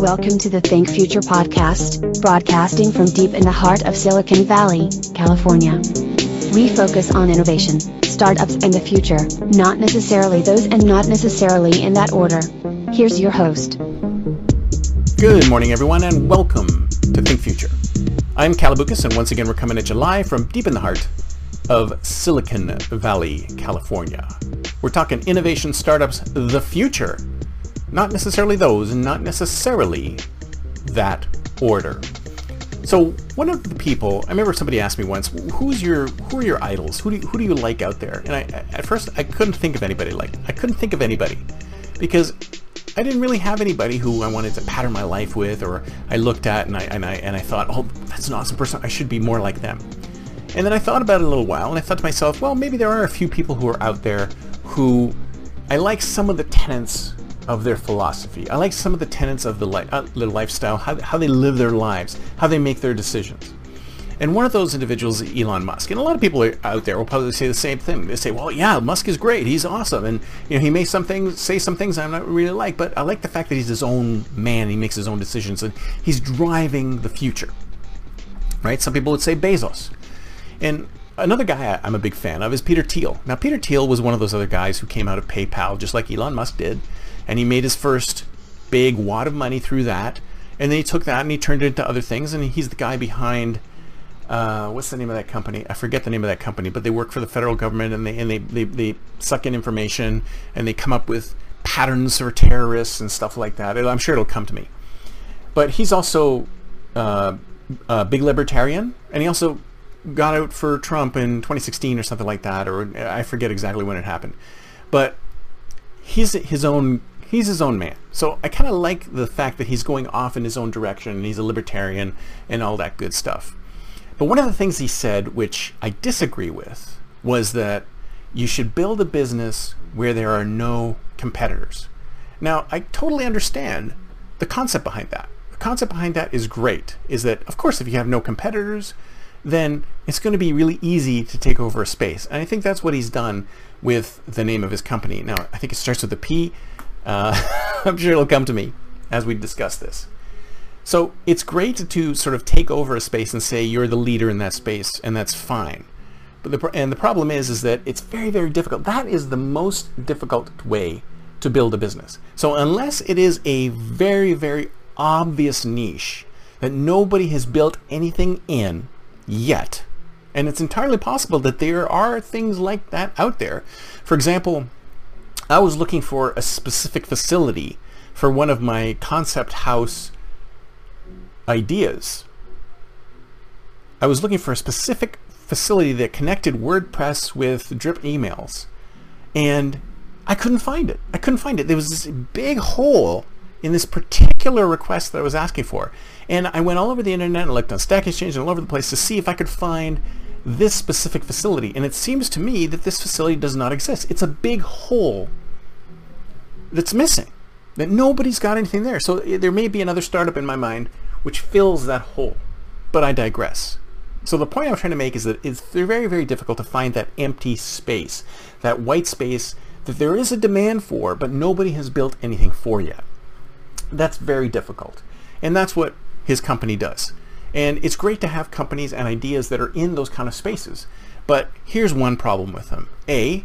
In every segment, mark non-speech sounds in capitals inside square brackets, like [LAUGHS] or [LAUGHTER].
Welcome to the Think Future podcast, broadcasting from deep in the heart of Silicon Valley, California. We focus on innovation, startups, and the future, not necessarily those and not necessarily in that order. Here's your host. Good morning, everyone, and welcome to Think Future. I'm Kalaboukis, and once again, we're coming at you live from deep in the heart of Silicon Valley, California. We're talking innovation startups, the future, not necessarily those, and not necessarily that order. So one of the people, I remember somebody asked me once, "Who's your who are your idols? Who do you, who do you like out there?" And I, at first I couldn't think of anybody like I couldn't think of anybody because I didn't really have anybody who I wanted to pattern my life with, or I looked at and I and I and I thought, "Oh, that's an awesome person. I should be more like them." And then I thought about it a little while, and I thought to myself, "Well, maybe there are a few people who are out there who I like some of the tenets of their philosophy. I like some of the tenets of the, li- uh, the lifestyle, how, how they live their lives, how they make their decisions. And one of those individuals is Elon Musk. And a lot of people out there will probably say the same thing. They say, well, yeah, Musk is great. He's awesome. And, you know, he may some things, say some things I'm not really like, but I like the fact that he's his own man. He makes his own decisions and he's driving the future, right? Some people would say Bezos. And another guy I'm a big fan of is Peter Thiel. Now, Peter Thiel was one of those other guys who came out of PayPal, just like Elon Musk did and he made his first big wad of money through that. And then he took that and he turned it into other things. And he's the guy behind uh, what's the name of that company? I forget the name of that company, but they work for the federal government and they and they, they, they suck in information and they come up with patterns for terrorists and stuff like that. I'm sure it'll come to me. But he's also uh, a big libertarian, and he also got out for Trump in 2016 or something like that, or I forget exactly when it happened. But he's his own he's his own man. So I kind of like the fact that he's going off in his own direction and he's a libertarian and all that good stuff. But one of the things he said, which I disagree with, was that you should build a business where there are no competitors. Now, I totally understand the concept behind that. The concept behind that is great, is that, of course, if you have no competitors, then it's going to be really easy to take over a space. And I think that's what he's done with the name of his company. Now, I think it starts with a P. Uh, [LAUGHS] I'm sure it'll come to me as we discuss this. So it's great to sort of take over a space and say you're the leader in that space, and that's fine. But the, and the problem is, is that it's very, very difficult. That is the most difficult way to build a business. So unless it is a very, very obvious niche that nobody has built anything in yet, and it's entirely possible that there are things like that out there. For example, I was looking for a specific facility for one of my concept house ideas. I was looking for a specific facility that connected WordPress with drip emails. And I couldn't find it. I couldn't find it. There was this big hole in this particular request that I was asking for. And I went all over the internet and looked on Stack Exchange and all over the place to see if I could find this specific facility. And it seems to me that this facility does not exist. It's a big hole that's missing, that nobody's got anything there. So eh, there may be another startup in my mind which fills that hole. But I digress. So the point I'm trying to make is that it's very, very difficult to find that empty space, that white space that there is a demand for, but nobody has built anything for yet. That's very difficult. And that's what his company does. And it's great to have companies and ideas that are in those kind of spaces. But here's one problem with them. A,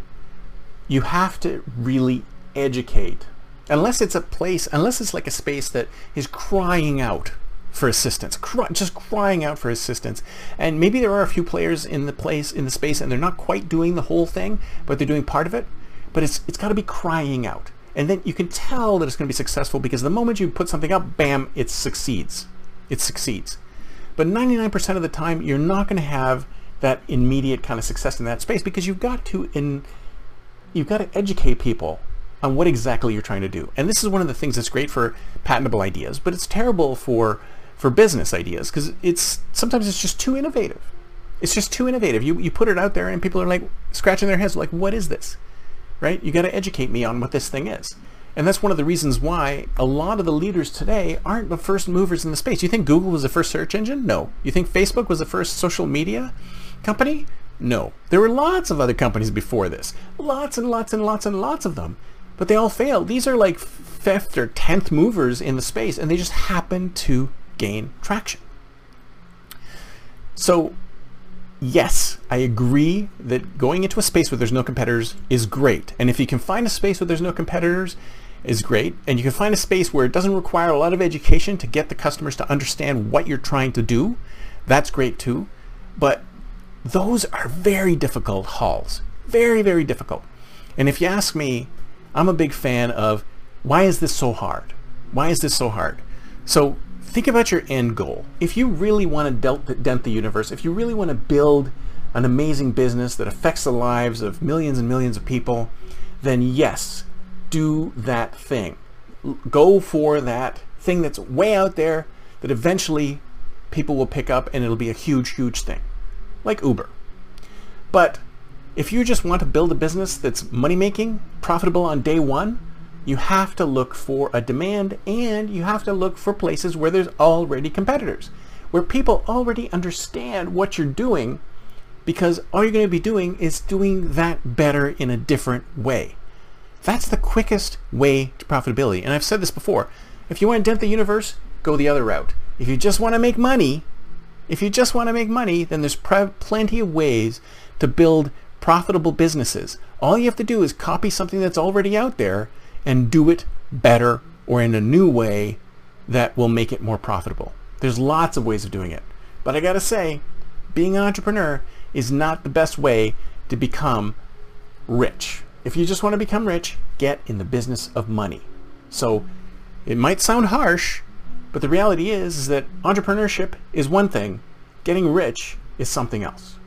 you have to really educate. Unless it's a place, unless it's like a space that is crying out for assistance, cry, just crying out for assistance. And maybe there are a few players in the place, in the space, and they're not quite doing the whole thing, but they're doing part of it. But it's, it's got to be crying out. And then you can tell that it's going to be successful because the moment you put something up, bam, it succeeds. It succeeds. But 99% of the time, you're not going to have that immediate kind of success in that space because you've got to in you've got to educate people on what exactly you're trying to do. And this is one of the things that's great for patentable ideas, but it's terrible for for business ideas because it's sometimes it's just too innovative. It's just too innovative. You you put it out there and people are like scratching their heads like what is this? Right? You got to educate me on what this thing is. And that's one of the reasons why a lot of the leaders today aren't the first movers in the space. You think Google was the first search engine? No. You think Facebook was the first social media company? No. There were lots of other companies before this. Lots and lots and lots and lots of them. But they all failed. These are like fifth or tenth movers in the space, and they just happen to gain traction. So, yes, I agree that going into a space where there's no competitors is great. And if you can find a space where there's no competitors, is great. And you can find a space where it doesn't require a lot of education to get the customers to understand what you're trying to do. That's great too. But those are very difficult hauls. Very, very difficult. And if you ask me, I'm a big fan of why is this so hard? Why is this so hard? So think about your end goal. If you really want to dent the universe, if you really want to build an amazing business that affects the lives of millions and millions of people, then yes, do that thing. Go for that thing that's way out there that eventually people will pick up and it'll be a huge, huge thing like Uber. But if you just want to build a business that's money making, profitable on day one, you have to look for a demand and you have to look for places where there's already competitors, where people already understand what you're doing because all you're going to be doing is doing that better in a different way. That's the quickest way to profitability. And I've said this before. If you want to dent the universe, go the other route. If you just want to make money, if you just want to make money, then there's plenty of ways to build profitable businesses. All you have to do is copy something that's already out there and do it better or in a new way that will make it more profitable. There's lots of ways of doing it. But I got to say, being an entrepreneur is not the best way to become rich. If you just want to become rich, get in the business of money. So it might sound harsh, but the reality is, is that entrepreneurship is one thing, getting rich is something else.